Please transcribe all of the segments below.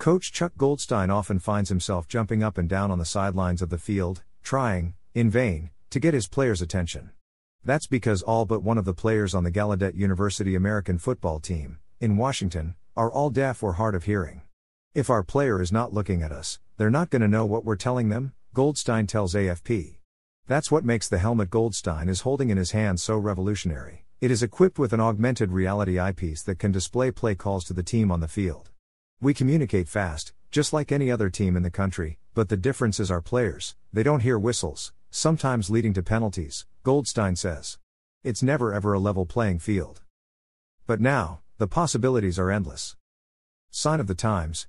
Coach Chuck Goldstein often finds himself jumping up and down on the sidelines of the field, trying, in vain, to get his players' attention. That's because all but one of the players on the Gallaudet University American football team, in Washington, are all deaf or hard of hearing. If our player is not looking at us, they're not going to know what we're telling them, Goldstein tells AFP. That's what makes the helmet Goldstein is holding in his hand so revolutionary. It is equipped with an augmented reality eyepiece that can display play calls to the team on the field. We communicate fast, just like any other team in the country, but the difference is our players, they don't hear whistles, sometimes leading to penalties, Goldstein says. It's never ever a level playing field. But now, the possibilities are endless. Sign of the Times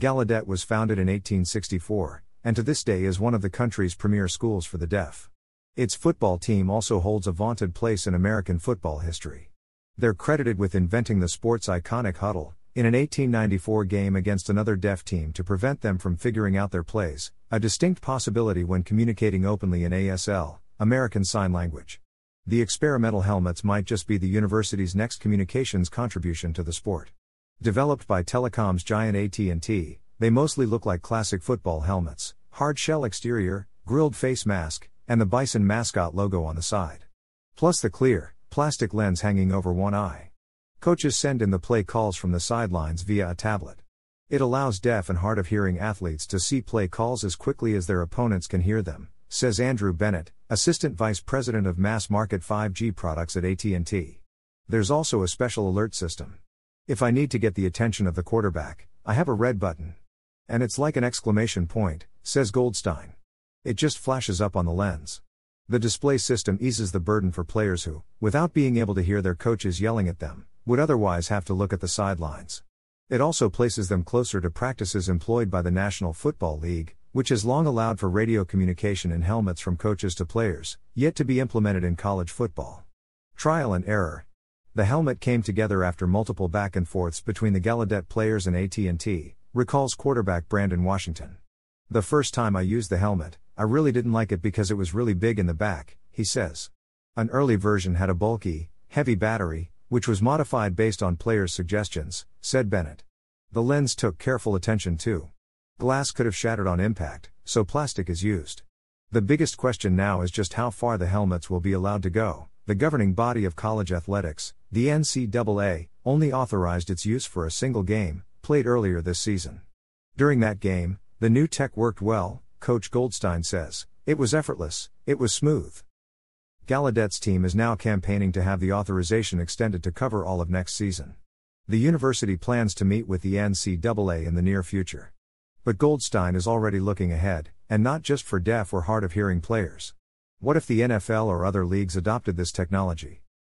Gallaudet was founded in 1864, and to this day is one of the country's premier schools for the deaf. Its football team also holds a vaunted place in American football history. They're credited with inventing the sport's iconic huddle, in an 1894 game against another deaf team to prevent them from figuring out their plays, a distinct possibility when communicating openly in ASL, American Sign Language. The experimental helmets might just be the university's next communications contribution to the sport. Developed by telecom's giant AT&T, they mostly look like classic football helmets, hard shell exterior, grilled face mask, and the Bison mascot logo on the side. Plus the clear, plastic lens hanging over one eye. Coaches send in the play calls from the sidelines via a tablet. It allows deaf and hard of hearing athletes to see play calls as quickly as their opponents can hear them, says Andrew Bennett, assistant vice president of mass market 5G products at AT&T. There's also a special alert system. If I need to get the attention of the quarterback, I have a red button. And it's like an exclamation point, says Goldstein. It just flashes up on the lens. The display system eases the burden for players who, without being able to hear their coaches yelling at them, would otherwise have to look at the sidelines. It also places them closer to practices employed by the National Football League, which has long allowed for radio communication in helmets from coaches to players, yet to be implemented in college football. Trial and error. The helmet came together after multiple back and forths between the Gallaudet players and AT&T, recalls quarterback Brandon Washington. The first time I used the helmet, I really didn't like it because it was really big in the back, he says. An early version had a bulky, heavy battery, which was modified based on players' suggestions, said Bennett. The lens took careful attention too. Glass could have shattered on impact, so plastic is used. The biggest question now is just how far the helmets will be allowed to go. The governing body of college athletics, the NCAA, only authorized its use for a single game, played earlier this season. During that game, the new tech worked well, Coach Goldstein says. It was effortless, it was smooth. Gallaudet's team is now campaigning to have the authorization extended to cover all of next season. The university plans to meet with the NCAA in the near future. But Goldstein is already looking ahead, and not just for deaf or hard of hearing players. What if the NFL or other leagues adopted this technology?